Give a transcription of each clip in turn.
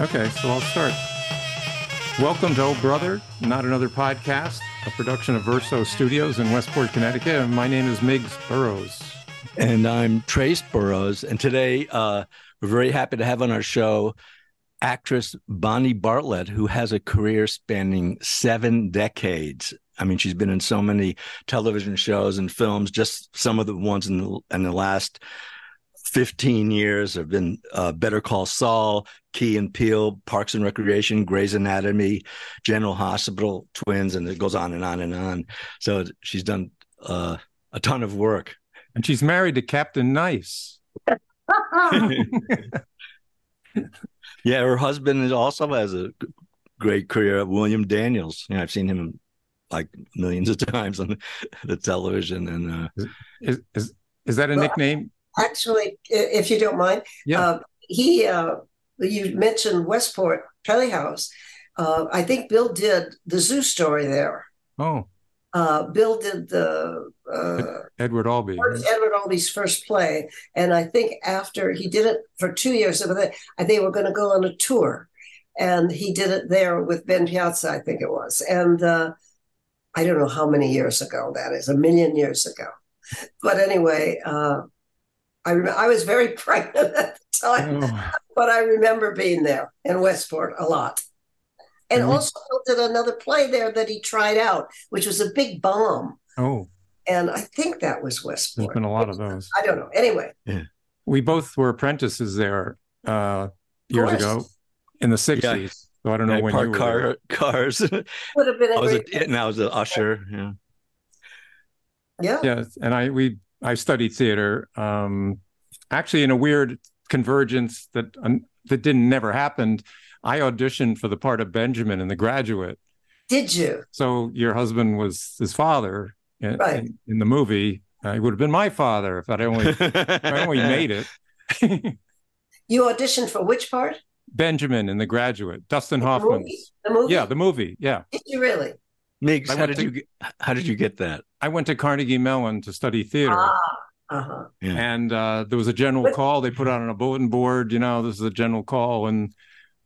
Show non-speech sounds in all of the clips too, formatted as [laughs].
Okay, so I'll start. Welcome to Old Brother, Not Another Podcast, a production of Verso Studios in Westport, Connecticut. My name is Miggs Burroughs. And I'm Trace Burroughs. And today uh, we're very happy to have on our show actress Bonnie Bartlett, who has a career spanning seven decades. I mean, she's been in so many television shows and films. Just some of the ones in the, in the last 15 years have been uh, Better Call Saul, Key and Peele, Parks and Recreation, Grey's Anatomy, General Hospital, Twins, and it goes on and on and on. So she's done uh, a ton of work. And she's married to Captain Nice. [laughs] [laughs] yeah, her husband also has a great career, at William Daniels. You know, I've seen him like millions of times on the television. And uh, is, is is that a well, nickname? Actually, if you don't mind, yeah. Uh, he uh, you mentioned Westport Playhouse. Uh, I think Bill did the zoo story there. Oh. Uh, Bill did the uh, Edward Albee. Edward Albee's first play, and I think after he did it for two years, I think were going to go on a tour, and he did it there with Ben Piazza, I think it was, and uh, I don't know how many years ago that is, a million years ago, but anyway, uh, I I was very [laughs] pregnant at the time, oh. But I remember being there in Westport a lot. And mm-hmm. also did another play there that he tried out, which was a big bomb. Oh. And I think that was Westport. There's been a lot of those. I don't know. Anyway. Yeah. We both were apprentices there uh, years ago in the 60s. Yeah. So I don't know yeah, when you were car, there. cars. [laughs] Would have been I was a, and I was an usher. Yeah. Yeah. Yeah. And I, we, I studied theater, um, actually in a weird convergence that, um, that didn't never happened. I auditioned for the part of Benjamin in The Graduate. Did you? So your husband was his father in, right. in, in the movie. Uh, he would have been my father if I'd only, if I only made it. [laughs] you auditioned for which part? Benjamin in The Graduate. Dustin the Hoffman. Movie? The movie? Yeah, the movie. Yeah. Did you really? Miggs, how did to, you get, how did you get that? I went to Carnegie Mellon to study theater. Ah. Uh-huh. Yeah. And uh, there was a general call. They put out on a bulletin board, you know, this is a general call. And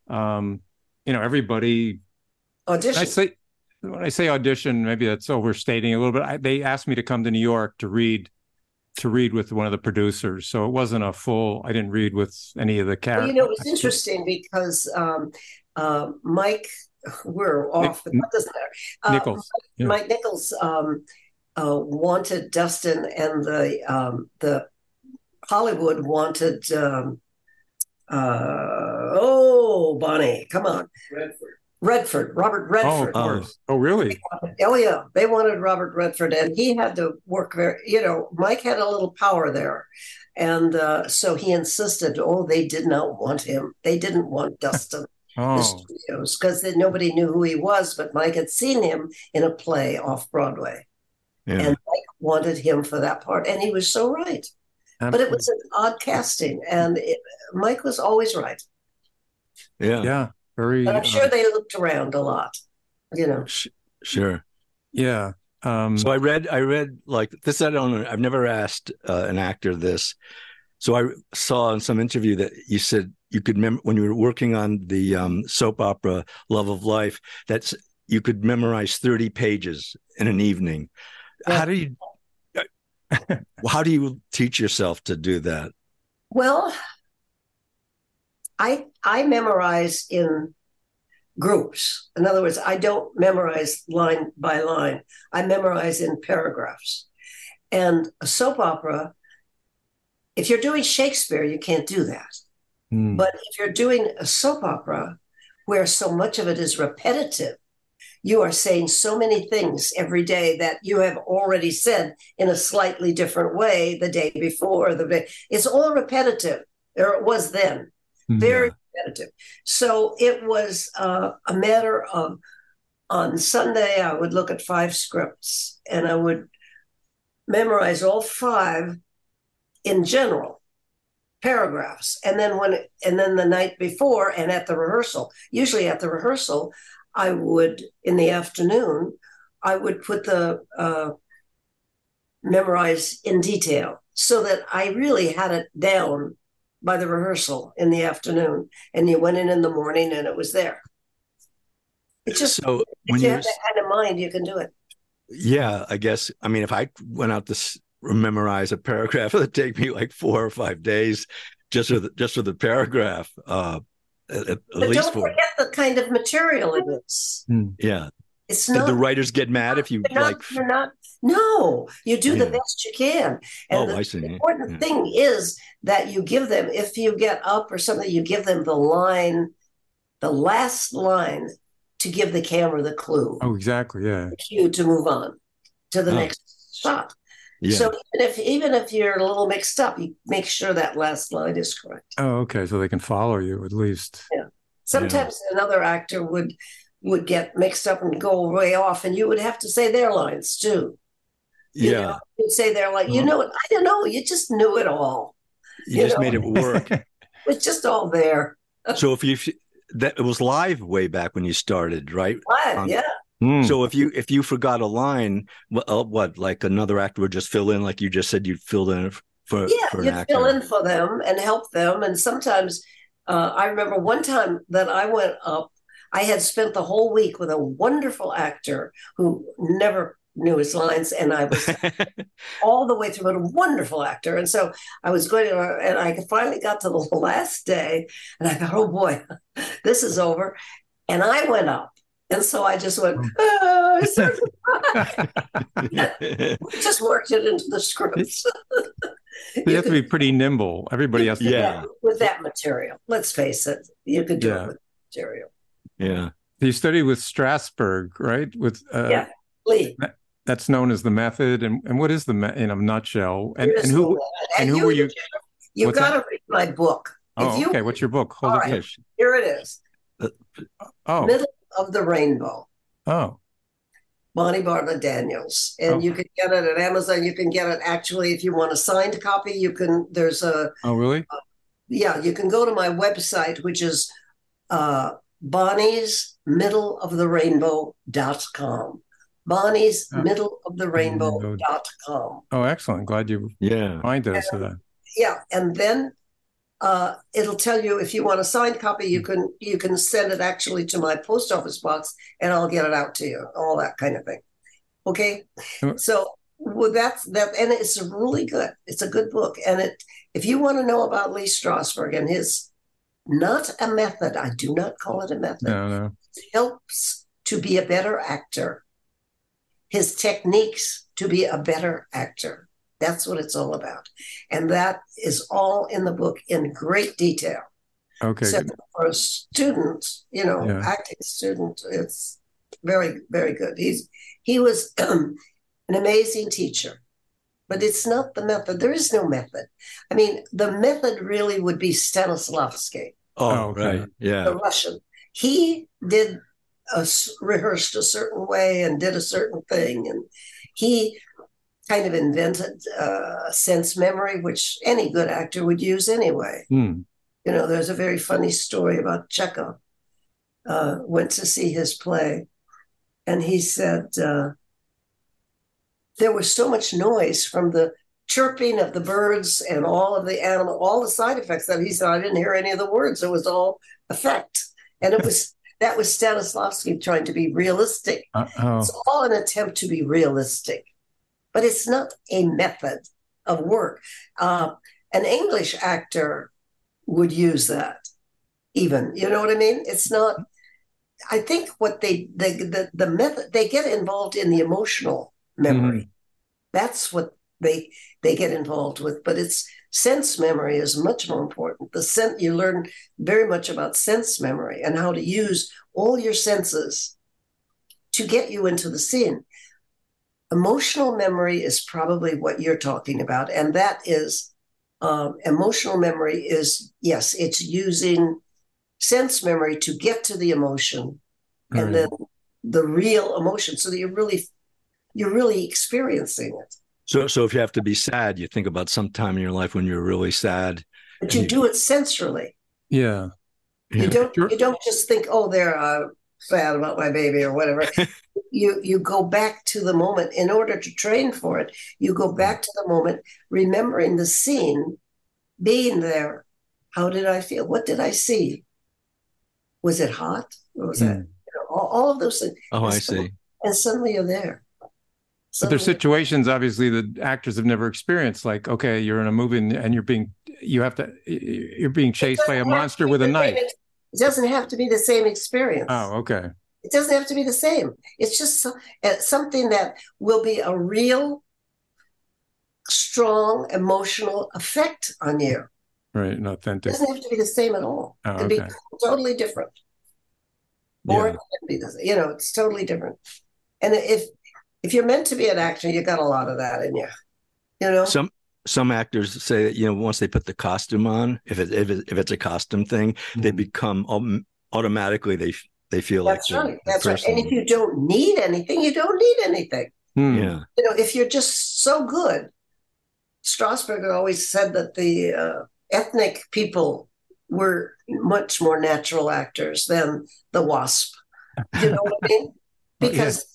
um, you know, everybody audition. I say when I say audition, maybe that's overstating a little bit. I, they asked me to come to New York to read to read with one of the producers, so it wasn't a full. I didn't read with any of the characters. Well, you know, it's interesting because um, uh, Mike, we're off, Nick, but that doesn't matter. Uh, Nichols, yeah. Mike Nichols um, uh, wanted Dustin, and the um, the Hollywood wanted um, uh, oh, Bonnie, come on. Redford. Redford, Robert Redford. Oh, of course. Oh, really? Oh, yeah. They wanted Robert Redford, and he had to work very, you know, Mike had a little power there. And uh, so he insisted, oh, they did not want him. They didn't want [laughs] Dustin. oh. The studios because nobody knew who he was, but Mike had seen him in a play off Broadway, yeah. and Mike wanted him for that part, and he was so right. Absolutely. But it was an odd casting, and it, Mike was always right. Yeah, yeah, very. But I'm sure uh, they looked around a lot. You know. Sure. Yeah. Um, so I read, I read like this. I don't know. I've never asked uh, an actor this. So I saw in some interview that you said you could mem- when you were working on the um, soap opera Love of Life that you could memorize thirty pages in an evening. Yeah. How do you [laughs] how do you teach yourself to do that? Well, I I memorize in groups. In other words, I don't memorize line by line. I memorize in paragraphs. And a soap opera, if you're doing Shakespeare, you can't do that. Mm. But if you're doing a soap opera where so much of it is repetitive, you are saying so many things every day that you have already said in a slightly different way the day before the day it's all repetitive. Or it was then. Mm-hmm. very repetitive. So it was uh, a matter of on sunday i would look at five scripts and i would memorize all five in general paragraphs. And then when and then the night before and at the rehearsal usually at the rehearsal I would, in the afternoon, I would put the uh, memorize in detail so that I really had it down by the rehearsal in the afternoon, and you went in in the morning, and it was there. It's just so if you have that kind of mind, you can do it. Yeah, I guess. I mean, if I went out to memorize a paragraph, [laughs] it'd take me like four or five days just for the, just for the paragraph. Uh, at, at but least don't for forget the kind of material it is. Hmm, yeah. It's Did not the writers get mad if you you're not, like? you're not. No, you do the best you can. And Oh, the I see. The important Yeah. thing is that you give them if you get up or something, you give them the line, the last line, to give the camera the clue, Oh, exactly. Yeah. the cue to move on to the Oh. next shot. Yeah. So even if even if you're a little mixed up, you make sure that last line is correct. Oh, okay. So they can follow you at least. Yeah. Sometimes another actor would would get mixed up and go way off, and you would have to say their lines too. You yeah. you'd say they're like, you Uh-huh. know, I don't know, you just knew it all. you you just know. made it work. [laughs] [laughs] It's just all there. so if you that it was live way back when you started, right? Live, Um, yeah. Hmm. So if you if you forgot a line, what, uh, what like another actor would just fill in, like you just said, you'd fill in for Yeah, for an you actor. fill in for them and help them. And sometimes uh, I remember one time that I went up, I had spent the whole week with a wonderful actor who never knew his lines, and I was [laughs] all the way through, but a wonderful actor. And so I was going to, and I finally got to the [laughs] last day, and I thought, oh boy, [laughs] this is over. And I went up. And so I just went, oh, [laughs] [laughs] we just worked it into the scripts. [laughs] you have to be pretty nimble. Everybody has to. Yeah. With that material, let's face it, you could do Yeah. it with material. yeah. You studied with Strasberg, right? With uh, Yeah. Lee, that's known as the method. And and what is the me- in a nutshell? And and who? that. and who were you- You got to read my book. Oh, if you, okay. What's your book? Hold right. here. Here it is, uh, Oh, Middle of the Rainbow. oh, Bonnie Bartlett Daniels, and Oh. you can get it at Amazon. You can get it actually if you want a signed copy. You can. There's a oh, really? yeah. You can go to my website, which is uh, Bonnie's Middle of the Rainbow dot com. Bonnie's Oh. Middle of the Rainbow dot com. Oh, excellent. Glad you Yeah. reminded us of that. Yeah, and then uh, it'll tell you if you want a signed copy. You can you can send it actually to my post office box, and I'll get it out to you. All that kind of thing. Okay, so well, that's that, and it's really good. It's a good book, and it. If you want to know about Lee Strasberg and his, not a method. I do not call it a method. No, no. Helps to be a better actor. His techniques to be a better actor. That's what it's all about, and that is all in the book in great detail. Okay. So for a student, you know, Yeah. acting student, it's very, very good. He's he was um, [clears throat] an amazing teacher, but it's not the method. There is no method. I mean, the method really would be Stanislavski, Oh, Oh, okay. right. Yeah. the Russian. He did a, s- rehearsed a certain way and did a certain thing, and he kind of invented uh, sense memory, which any good actor would use anyway. Hmm. You know, there's a very funny story about Chekhov. Uh, went to see his play, and he said uh, there was so much noise from the chirping of the birds and all of the animal, all the side effects that he said I didn't hear any of the words. It was all effect, and it was [laughs] that was Stanislavski trying to be realistic. Uh, oh, It's all an attempt to be realistic, but it's not a method of work. Uh, an English actor would use that, even. You know what I mean? It's not. I think what they, they the the method they get involved in the emotional memory. That's what they they get involved with. But it's sense memory is much more important. The sense you learn very much about sense memory and how to use all your senses to get you into the scene. Emotional memory is probably what you're talking about, and that is um, emotional memory is yes, it's using sense memory to get to the emotion, and then the real emotion, so that you're really you're really experiencing it. So, so if you have to be sad, you think about some time in your life when you're really sad. But you do it sensually. yeah. You don't you don't just think, oh, there are uh, sad about my baby or whatever. [laughs] you you go back to the moment in order to train for it. You go back to the moment, remembering the scene, being there, How did I feel? What did I see? Was it hot? Or was that Mm. you know, all, all of those things? Oh, I so- see. And suddenly you're there. But there's situations, obviously, that actors have never experienced. Like, okay, you're in a movie and, and you're being, you have to, you're being chased by a monster with a knife. Same ex- It doesn't have to be the same experience. Oh, okay. It doesn't have to be the same. It's just uh, something that will be a real, strong emotional effect on you. Right. And authentic. It authentic. doesn't have to be the same at all. Oh, it can be totally different. Or Yeah. it can be the same. You know, it's totally different. And if if you're meant to be an actor, you got a lot of that in you. You know, Some some actors say that you know once they put the costume on, if it if, it, if it's a costume thing, they Mhm. become um, automatically they they feel that's like right. they're That's right. And if you don't need anything, you don't need anything. Hmm. yeah you know, if you're just so good, Strasberg always said that the uh, ethnic people were much more natural actors than the WASP. You know what I mean? [laughs] Yeah. Because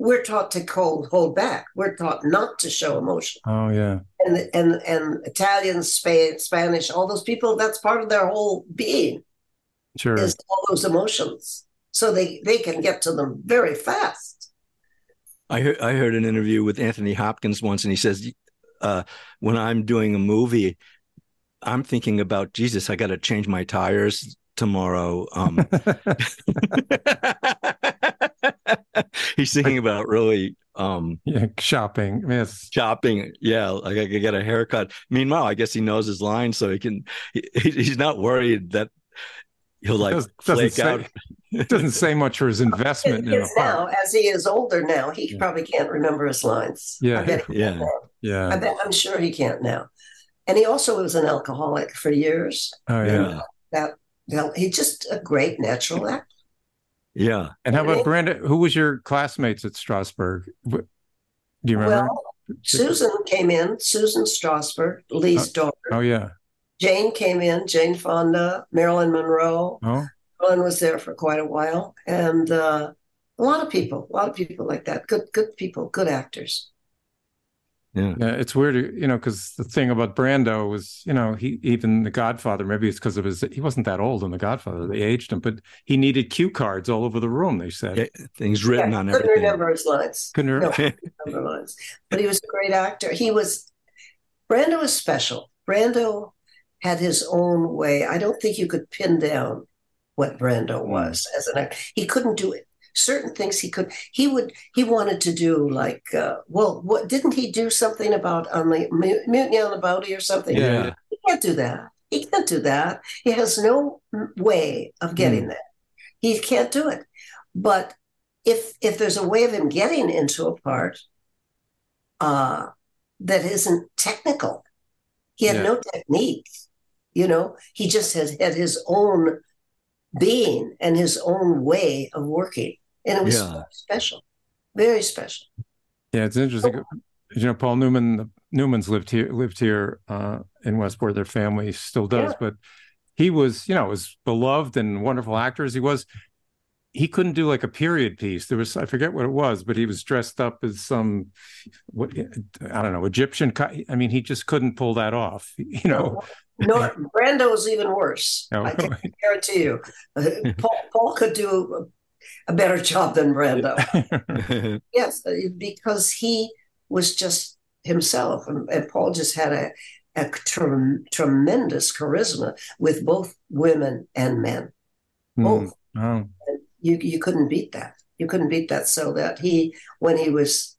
we're taught to hold, hold back. We're taught not to show emotion. Oh, yeah. And and and Italians, Spain, Spanish, all those people, that's part of their whole being Sure. is all those emotions. So they they can get to them very fast. I heard I heard an interview with Anthony Hopkins once, and he says, uh, "When I'm doing a movie, I'm thinking about Jesus. I got to change my tires tomorrow." Um, [laughs] [laughs] [laughs] he's thinking about really um, yeah. Shopping. Yes. shopping. Yeah, like I could get a haircut. Meanwhile, I guess he knows his lines, so he can. He, he's not worried that he'll like Does- doesn't flake say- out. It [laughs] doesn't say much for his investment in a Kids now, as he is older now, he Yeah. probably can't remember his lines. Yeah. I bet he Yeah. I Yeah. bet I'm sure he can't now. And he also was an alcoholic for years. Oh, yeah. Yeah, That you know, he's just a great natural actor. Yeah. And how about Brando? Who was your classmates at Strasberg? Do you remember? Well, Susan came in, Susan Strasberg, Lee's daughter. oh, yeah. Jane came in, Jane Fonda, Marilyn Monroe. Oh, Marilyn was there for quite a while. And uh, a lot of people, a lot of people like that. Good, good people, good actors. Yeah. yeah. It's weird, you know, because the thing about Brando was, you know, he even The Godfather. Maybe it's because of his. He wasn't that old in The Godfather. They aged him, but he needed cue cards all over the room. They said. Yeah, Things written Yeah, on couldn't everything. remember his lines. Couldn't No. re- remember lines. But he was a great actor. He was Brando was special. Brando had his own way. I don't think you could pin down what Brando hmm. was as an actor. He couldn't do it. Certain things he could. He would. He wanted to do like. Uh, well, what didn't he do something about on the Mu- Mutiny on the Bounty or something? Yeah. He can't do that. He can't do that. He has no way of getting there. He can't do it. But if if there's a way of him getting into a part uh, that isn't technical, he had Yeah. no technique. You know, he just has had his own being and his own way of working, and it was Yeah. special, very special. Yeah, it's interesting. You know, Paul Newman, the Newmans lived here, lived here uh, in Westport. Their family still does, Yeah. but he was, you know, as beloved and wonderful actor as he was, he couldn't do like a period piece. There was, I forget what it was, but he was dressed up as some, what I don't know, Egyptian. I mean, he just couldn't pull that off. [laughs] You know, Nor Brando's even worse. No. I can guarantee you. [laughs] Paul, Paul could do a, better job than Brando. [laughs] Yes, uh, because he was just himself, and, and Paul just had a, a trem- tremendous charisma with both women and men. Hmm. Both. Oh, You you couldn't beat that. You couldn't beat that. So that he, when he was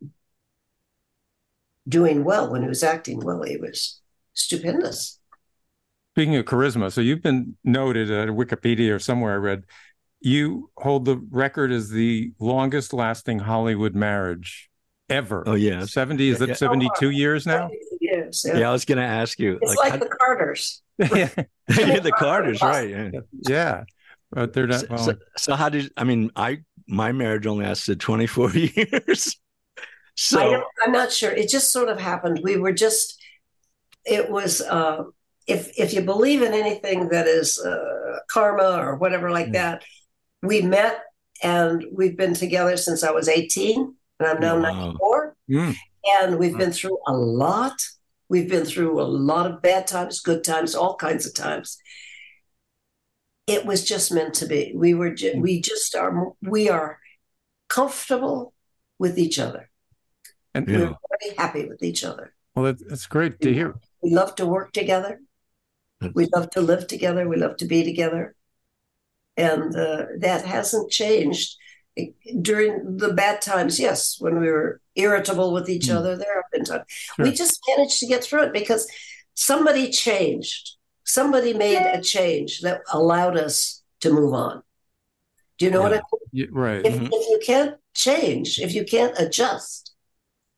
doing well, when he was acting well, he was stupendous. Speaking of charisma, so you've been noted at Wikipedia or somewhere I read, you hold the record as the longest lasting Hollywood marriage ever. oh yeah, 70, is Yeah. it 72 years now? Yes, yeah. I was gonna ask you, It's like, like, the Carters. [laughs] yeah. the Carters, [laughs] right? Yeah. Yeah. But they're not, So, well, so, so how did I mean? I my marriage only lasted twenty four [laughs] years. So I am not sure. It just sort of happened. We were just. It was. Uh, if if you believe in anything that is uh, karma or whatever like Mm. that, we met and we've been together since I was 18, and I'm now Wow. 94, mm, and we've been through a lot, We've been through a lot of bad times, good times, all kinds of times. It was just meant to be. We were ju- Mm. we just are we are comfortable with each other. And Yeah. We're very happy with each other. well, that's great to hear. We love to work together. We love to live together. We love to be together. And uh, that hasn't changed. During the bad times, yes, when we were irritable with each Hmm. other, there have been times. Sure. We just managed to get through it because somebody changed. Somebody made a change that allowed us to move on. Do you know what I Yeah, right. mean? If, Mhm. if you can't change, if you can't adjust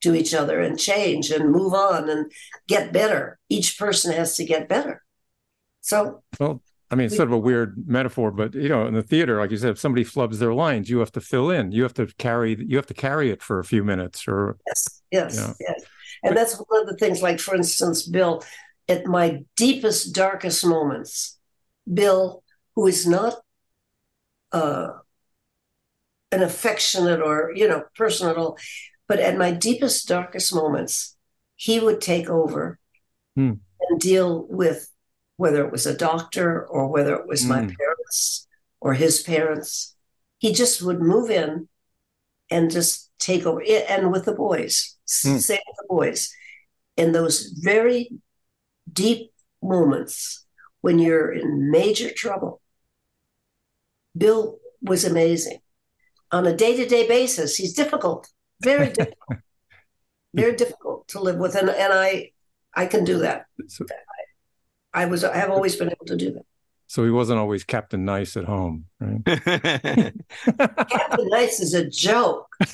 to each other and change and move on and get better, each person has to get better. So Well, I mean, it's sort of a weird metaphor, but you know, in the theater, like you said, if somebody flubs their lines, you have to fill in. You have to carry. You have to carry it for a few minutes, or Yes, yes, Yeah. yes. And that's one of the things, like, for instance, Bill, at my deepest, darkest moments, Bill, who is not uh, an affectionate or, you know, person at all, but at my deepest, darkest moments, he would take over Hmm. and deal with whether it was a doctor or whether it was my Hmm. parents or his parents. He just would move in and just take over it and with the boys Hmm. same with the boys in those very deep moments when you're in major trouble bill was amazing on a day-to-day basis he's difficult very difficult [laughs] very difficult to live with and, and i i can do that so, i was i have always been able to do that so he wasn't always Captain Nice at home, right? [laughs] captain nice is a joke [laughs]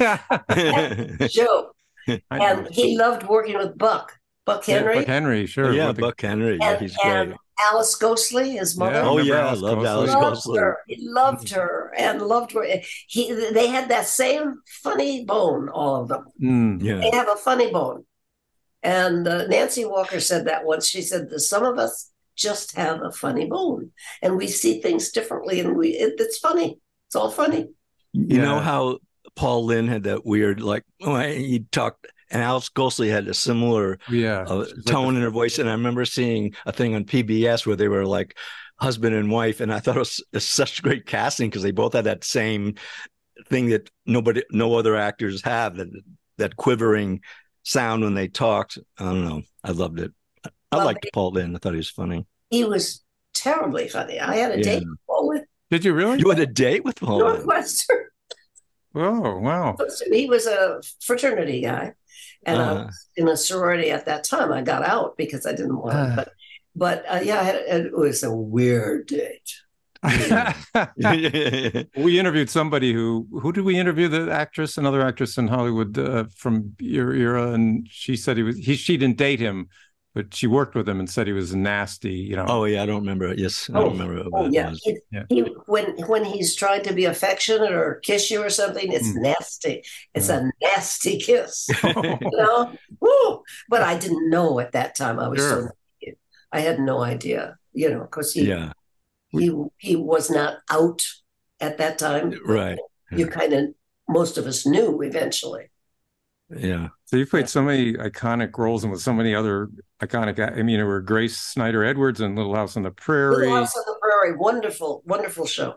joke I know. and he loved working with buck buck Yeah, henry Buck Henry, sure. yeah, What the- Buck Henry. Yeah, and, he's great. Alice Ghostley, his mother. Yeah, oh remember yeah, I Alice loved Ghostley? Alice loved Ghostley. her. He loved her and loved her. He, they had that same funny bone, all of them. Mm. Yeah. They have a funny bone. And uh, Nancy Walker said that once. She said that some of us just have a funny bone, and we see things differently, and we it, it's funny. It's all funny. You know how Paul Lynde had that weird, like, he talked, and Alice Ghostley had a similar Yeah. uh, She's like tone in her voice. And I remember seeing a thing on PBS where they were like husband and wife, and I thought it was, it was such great casting because they both had that same thing that nobody, no other actors have that that quivering sound when they talked. I don't know. I loved it. I Well, liked Paul Lynde. I thought he was funny. He was terribly funny. I had a Yeah. date with Paul with Did you really? You had a date with Paul Lynde. Northwestern. Oh, wow. He was a fraternity guy, and Uh-huh. was in a sorority at that time. I got out because I didn't want Ah. it, but but uh, yeah, I had, it was a weird date. [laughs] [laughs] we interviewed somebody who who did we interview the actress another actress in hollywood uh, from your era and she said he was he she didn't date him but she worked with him and said he was nasty you know oh yeah, I don't remember. it Yes, I Oh, don't remember what Oh it yeah. was. He, Yeah. he when when he's trying to be affectionate or kiss you or something, it's Mm. nasty. It's Yeah. a nasty kiss. [laughs] you know? Woo! But I didn't know at that time. I was so Sure. naive. I had no idea, you know, because he Yeah, he he was not out at that time. right. You kind of most of us knew eventually. Yeah. so you played so many iconic roles and with so many other iconic i mean there were grace snider edwards and little house on the prairie Little House on the Prairie, wonderful, wonderful show.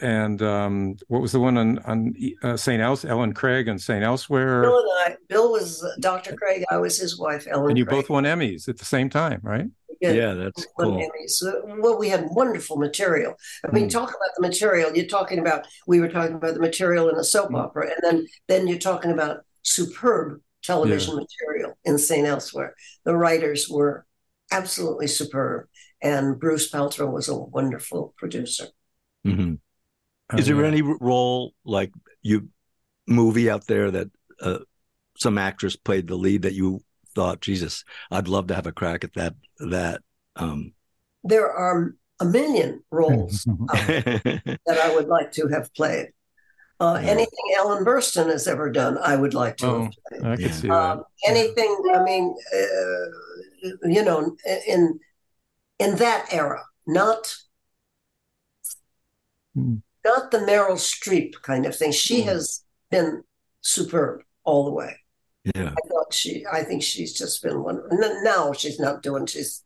and um what was the one on on uh, st else ellen craig and st elsewhere Bill and I, Bill was Dr. Craig. I was his wife, Ellen. and you Craig. both won emmys at the same time right Yeah. Yeah, that's cool. Emmys. Uh, Well, we had wonderful material. I mean, Mm. talk about the material. You're talking about we were talking about the material in a soap Mm. opera, and then then you're talking about superb television material in St. Elsewhere. The writers were absolutely superb, and Bruce Paltrow was a wonderful producer. Mhm. Oh, Is there yeah. any role like you movie out there that uh, some actress played the lead that you thought, Jesus, I'd love to have a crack at that that um There are a million roles out [laughs] that I would like to have played. Uh, Yeah. Anything Ellen Burstyn has ever done, I would like to Oh, have played. i can Yeah. see that um, anything i mean uh, you know in in that era not Hmm. not the meryl streep kind of thing she Hmm. has been superb all the way Yeah. I thought she, I think she's just been one. Now she's not doing, she's,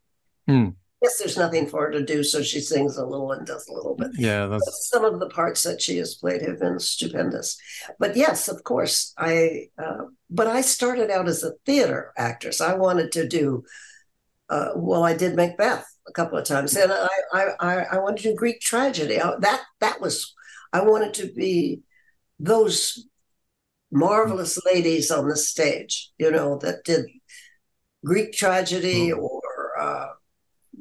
Hmm. yes, there's nothing for her to do. So she sings a little and does a little bit. Yeah, that's some of the parts that she has played have been stupendous. But yes, of course, I, uh, but I started out as a theater actress. I wanted to do, uh, well, I did Macbeth a couple of times, and I, I, I, I wanted to do Greek tragedy. I, that, that was, I wanted to be those marvelous ladies on the stage, you know, that did Greek tragedy or uh,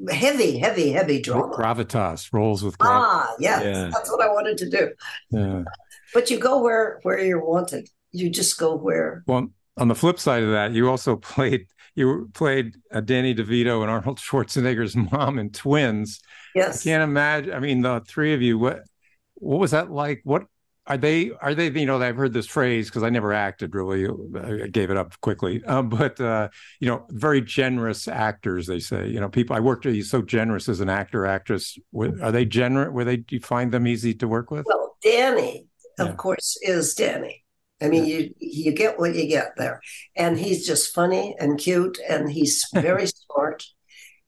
heavy, heavy, heavy drama. gravitas rolls with gravitas. Ah, yes, Yeah. that's what I wanted to do. Yeah. But you go where where you're wanted. You just go where. Well, on the flip side of that, you also played you played uh, Danny DeVito and Arnold Schwarzenegger's mom in Twins. I Yes. can't imagine. I mean, the three of you. What what was that like? What are they? Are they? You know, I've heard this phrase because I never acted really. I gave it up quickly. Um, [laughs] but uh, you know, very generous actors. They say. You know, people. I worked. He's so generous as an actor, actress. Are they generous? Were they? Do you find them easy to work with? Well, Danny, of Yeah. course, is Danny. I mean, you you get what you get there, and he's just funny and cute, and he's [laughs] very smart,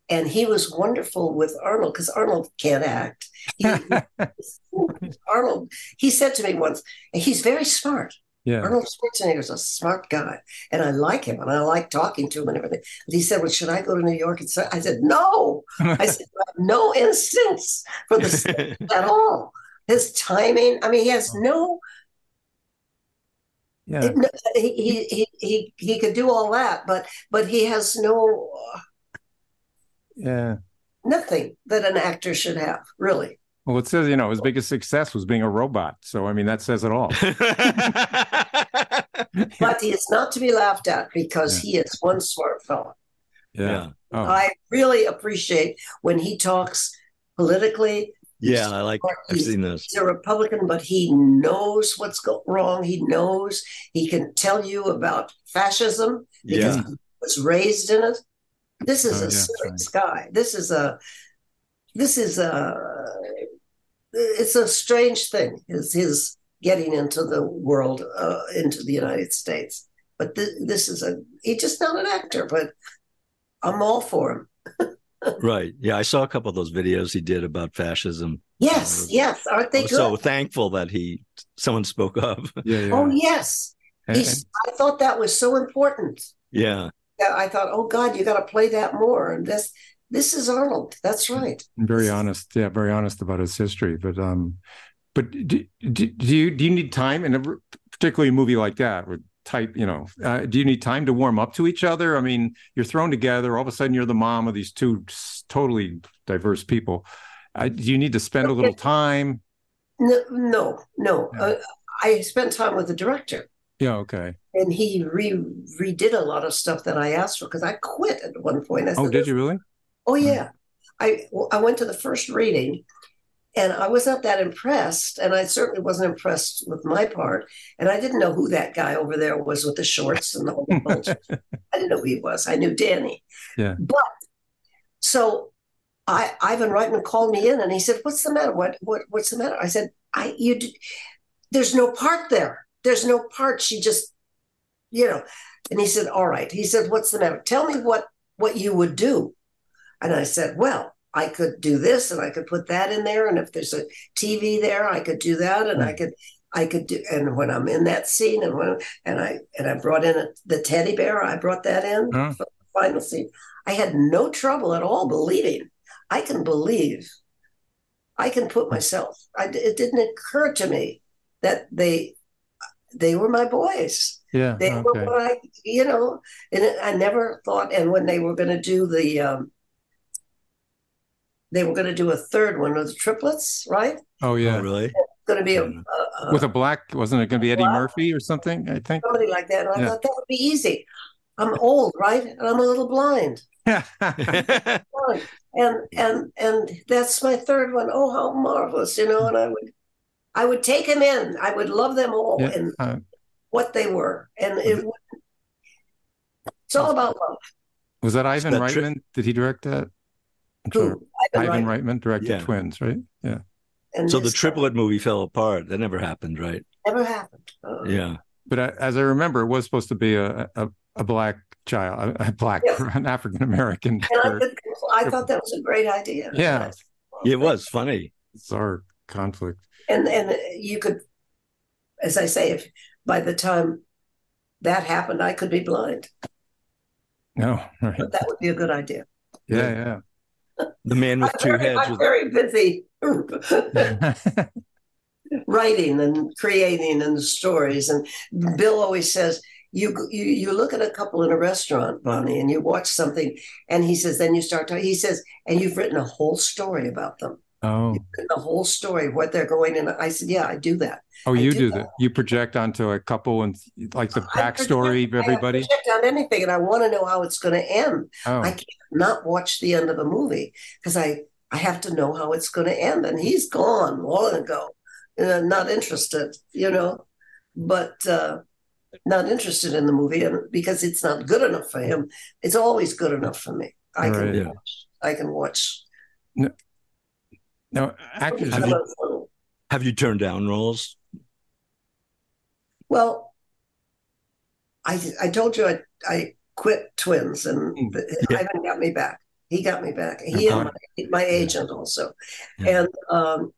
and he was wonderful with Arnold because Arnold can't act. He, [laughs] Arnold, he said to me once, he's very smart. yeah. Arnold Schwarzenegger's a smart guy, and I like him, and I like talking to him and everything. And he said, "Well, should I go to New York?" And so I said, "No." I said, "You have "No instincts for the [laughs] at all. His timing. I mean, he has no. yeah. it- no- he, he he he he could do all that, but but he has no uh, Yeah. nothing that an actor should have. Really, Well, it says, you know, his biggest success was being a robot. So, I mean, that says it all. [laughs] but he is not to be laughed at because he is one smart fellow. Yeah. Oh, I really appreciate when he talks politically. Yeah, I like. I've He's- seen this. He's a Republican, but he knows what's go- wrong. He knows he can tell you about fascism because Yeah, he was raised in it. This is Oh, a yeah, serious guy. This is a this is a it's a strange thing. Is his getting into the world, uh, into the United States. But th- this is a he's just not an actor, but I'm all for him. [laughs] right. Yeah, I saw a couple of those videos he did about fascism. Yes, Uh, yes. Aren't I they was good? so thankful that he someone spoke up. yeah. yeah. Oh yes. And- He's, I thought that was so important. Yeah, that I thought, oh God, you got to play that more. And this, this is Arnold. That's right. very honest. Yeah. Very honest about his history. But, um, but do, do, do you, do you need time in a particularly a movie like that with type, you know, uh, do you need time to warm up to each other? I mean, you're thrown together. All of a sudden you're the mom of these two s- totally diverse people. Uh, do you need to spend a little time? No, no, no. Uh, I spent time with the director, Yeah. Okay. And he re redid a lot of stuff that I asked for because I quit at one point. I oh, said, Oh, did you really? Oh mm. yeah, I I went to the first reading, and I was not that impressed, and I certainly wasn't impressed with my part, and I didn't know who that guy over there was with the shorts and the whole [laughs] bunch. I didn't know who he was. I knew Danny. Yeah. But so I Ivan Reitman called me in and he said, "What's the matter? What what what's the matter?" I said, "I you there's no part there. There's no part. She just you know." And he said, "All right." He said, "What's the matter? Tell me what what you would do." And I said, "Well, I could do this and I could put that in there and if there's a TV there, I could do that and I hmm. could I could do and when I'm in that scene and when and I and I brought in a, the teddy bear, I brought that in Oh. for the final scene. I had no trouble at all believing. I can believe. I can put hmm. myself. I, it didn't occur to me that they they were my boys. Yeah. They were Okay. what I, you know, and it- I never thought. And when they were going to do the, um, they were going to do a third one of the triplets, right? Oh, Oh, yeah. really? Going to be a, Mhm. a, a With a black, wasn't it going to be Eddie Black. Murphy or something? I think. somebody like that. And I Yeah. thought that would be easy. I'm old, right? And I'm a little blind. [laughs] blind. And and and that's my third one. Oh, how marvelous, you know. And I would, I would take them in. I would love them all Yeah, and uh, what they were. And it. would- It's all about love. was that Ivan that tri- Reitman? Did he direct that? I'm. Who? Ivan Ivan Reitman. Reitman directed Yeah. Twins, right? Yeah. And So the triplet movie fell apart. That never happened, right? never happened. Uh, Yeah. but I, as I remember, it was supposed to be a a, a black child, a, a black Yes. [laughs] an African American. I, I thought that was a great idea. Yeah. It was funny. It's our conflict. and and you could, as I say, if by the time that happened, I could be blind, No, right. but that would be a good idea. Yeah, yeah. The man with [laughs] I'm two very, heads. I'm Was, very busy [laughs] writing and creating and stories. And Bill always says, you, you you look at a couple in a restaurant, Bonnie, and you watch something, and he says, then you start talking. He says, and you've written a whole story about them, oh, a whole story what they're going. And I said, yeah, I do that. oh, I you do that. that. You project onto a couple and like the backstory of project- I everybody. project on anything, and I want to know how it's going to end. Oh, I can't not watch the end of a movie because I I have to know how it's going to end. And he's gone long ago, and I'm not interested, you know, but uh, not interested in the movie, and because it's not good enough for him, it's always good enough for me. I can Right. Yeah. watch. I can watch. no, actors. Have you- have you turned down roles? Well, I I told you I I quit Twins, and Mm. [laughs] Yeah. Ivan got me back. He got me back. He and my, my agent also, Yeah. and um,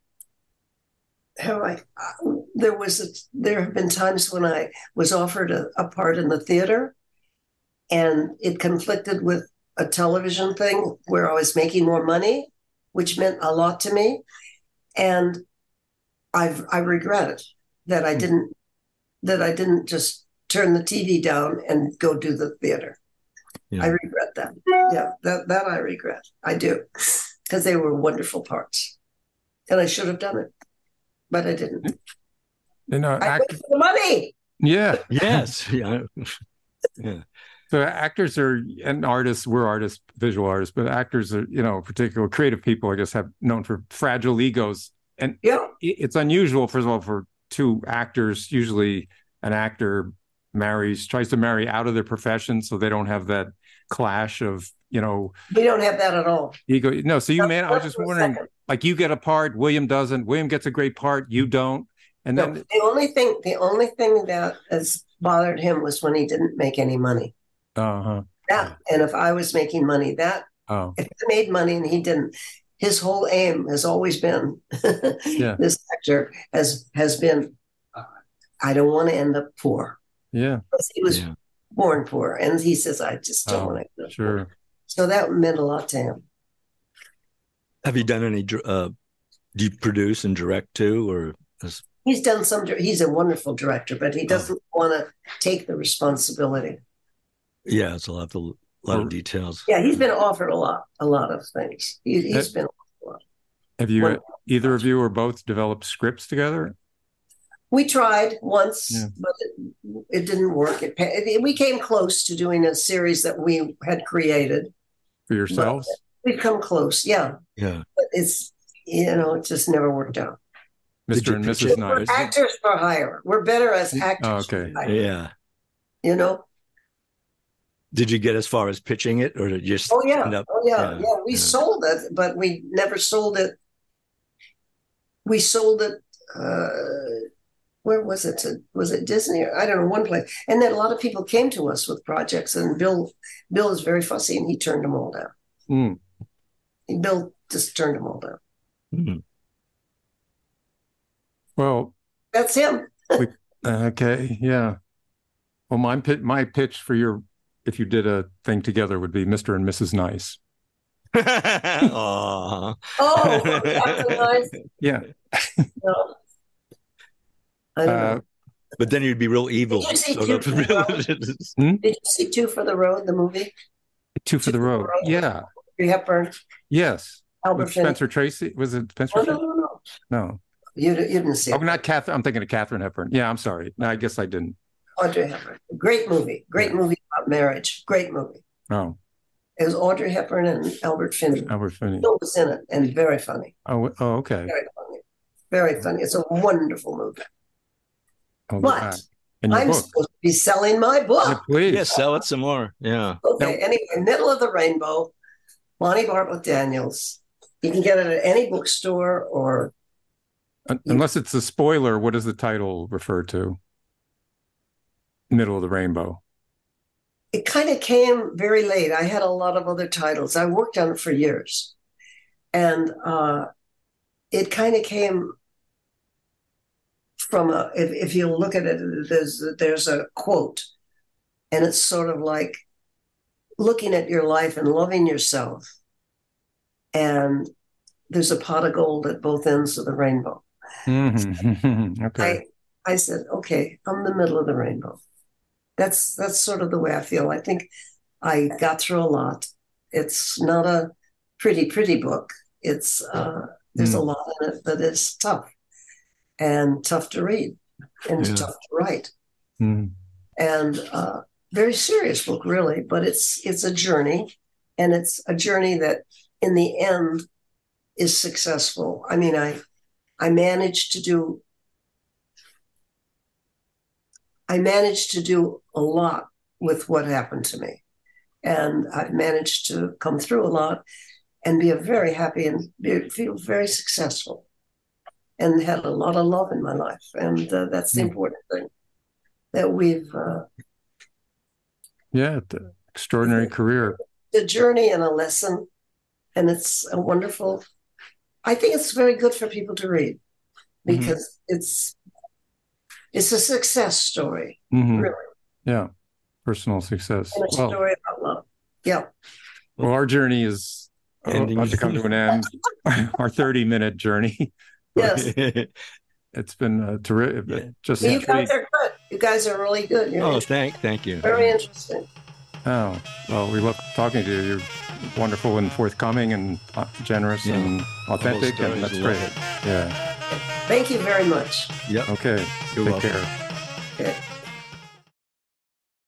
how I uh, there was a, there have been times when I was offered a, a part in the theater, and it conflicted with a television thing where I was making more money, which meant a lot to me, and I've I regret it that I Hmm. didn't that I didn't just turn the TV down and go do the theater. Yeah. I regret that. Yeah, that that I regret. I do because they were wonderful parts, and I should have done it, but I didn't. You know, I act, for the money. yeah. Yes. [laughs] Yeah. Yeah. So actors are and artists. We're artists, visual artists, but actors are, you know, particular creative people. I guess have known for fragile egos, and Yeah, it's unusual. First of all, for two actors, usually an actor marries, tries to marry out of their profession, so they don't have that clash of, you know, we don't have that at all. ego. No, so you, man, I was just wondering, second. like, you get a part, William doesn't. William gets a great part, you don't, and No, then the only thing, the only thing that has bothered him was when he didn't make any money. uh huh. That, and if I was making money, that Oh, if I made money and he didn't, his whole aim has always been [laughs] Yeah. this actor has has been uh, I don't want to end up poor. yeah, Because He was Yeah. born poor, and he says I just don't Oh, want to. Sure. Poor. So that meant a lot to him. Have you done any? dir- Uh, do you produce and direct too, or is, He's done some. He's a wonderful director, but Oh. he doesn't want to take the responsibility. yeah, it's a lot of a lot of oh. details. Yeah, he's been offered a lot, a lot of things. He, he's been. a lot. Have you, Well- either of you or both, developed scripts together? We tried once, Yeah. but it, it didn't work. It, it, we came close to doing a series that we had created. For yourselves? We've come close, yeah. Yeah. But it's you know, it just never worked out. Did Mr. and pitch Mrs. it? Nice. Actors for hire. We're better as actors. Oh, okay. for hire, Yeah. You know. Did you get as far as pitching it, or did you just Oh yeah. end up? oh yeah. yeah, Yeah. We yeah. sold it, but we never sold it. We sold it. Uh, where was it? To, was it Disney? I don't know. One place. And then a lot of people came to us with projects, and Bill, Bill is very fussy, and he turned them all down. Hmm. Bill just turned them all down. Hmm. Well, That's him. [laughs] okay, yeah. Well, my pit, my pitch for your, if you did a thing together, would be Mr. and Mrs. Nice. [laughs] Aw. Oh, [laughs] that's nice. Yeah. No. Uh, but then you'd be real evil. Did you see sort Two for the Did you see Two for the Road, the movie? Two for the road. Yeah. Hepburn, Yes. Albert Spencer Tracy. Was it Spencer? Oh, no, no, no. No. You, you didn't see Oh, it. not Katharine. I'm thinking of Katharine Hepburn. Yeah, I'm sorry. No, I guess I didn't. Audrey Hepburn. Great movie. Great movie about marriage. Great movie. Oh, It was Audrey Hepburn and Albert Finney. Albert Finney. Bill was in it and very funny. Oh, oh, okay. Very funny. Very funny. It's a wonderful movie. Oh, But wow. And your I'm book. supposed to be selling my book. Yeah, please. yeah, sell it some more. Yeah. Okay, anyway, Middle of the Rainbow, Bonnie Bartlett Daniels. You can get it at any bookstore or Un- Unless it's a spoiler, what does the title refer to? middle of the rainbow? It kind of came very late. I had a lot of other titles. I worked on it for years. And uh, it kind of came from a, if, if you look at it, there's, there's a quote, and it's sort of like looking at your life and loving yourself. And there's a pot of gold at both ends of the rainbow. Mm-hmm. [laughs] okay. I, I said, okay, I'm the middle of the rainbow. That's that's sort of the way I feel. I think I got through a lot. It's not a pretty, pretty book. It's uh, there's mm. a lot in it that is tough and tough to read and yeah. tough to write. Mm. And uh, very serious book, really, but it's it's a journey, and it's a journey that, in the end, is successful. I mean, I I managed to do I managed to do a lot with what happened to me. And I managed to come through a lot and be a very happy and be, feel very successful and had a lot of love in my life. And uh, that's the mm. important thing that we've. Uh, yeah, the extraordinary career. The journey and a lesson. And it's a wonderful, I think it's very good for people to read mm-hmm. because mm-hmm. it's it's a success story, mm-hmm. really. Yeah, personal success. And a well, story about love. Yeah. Well, our journey is Ending. about to come to an end. [laughs] our thirty-minute journey. Yes. [laughs] it's been uh, terrific. Yeah. Just you guys are good. You guys are really good. You're oh, thank, thank you. Very interesting. Oh, well, we love talking to you. You're wonderful and forthcoming and uh, generous yeah. and authentic, and that's great. It. Yeah. Thank you very much. Yeah. Okay. You're Take welcome. care. Okay.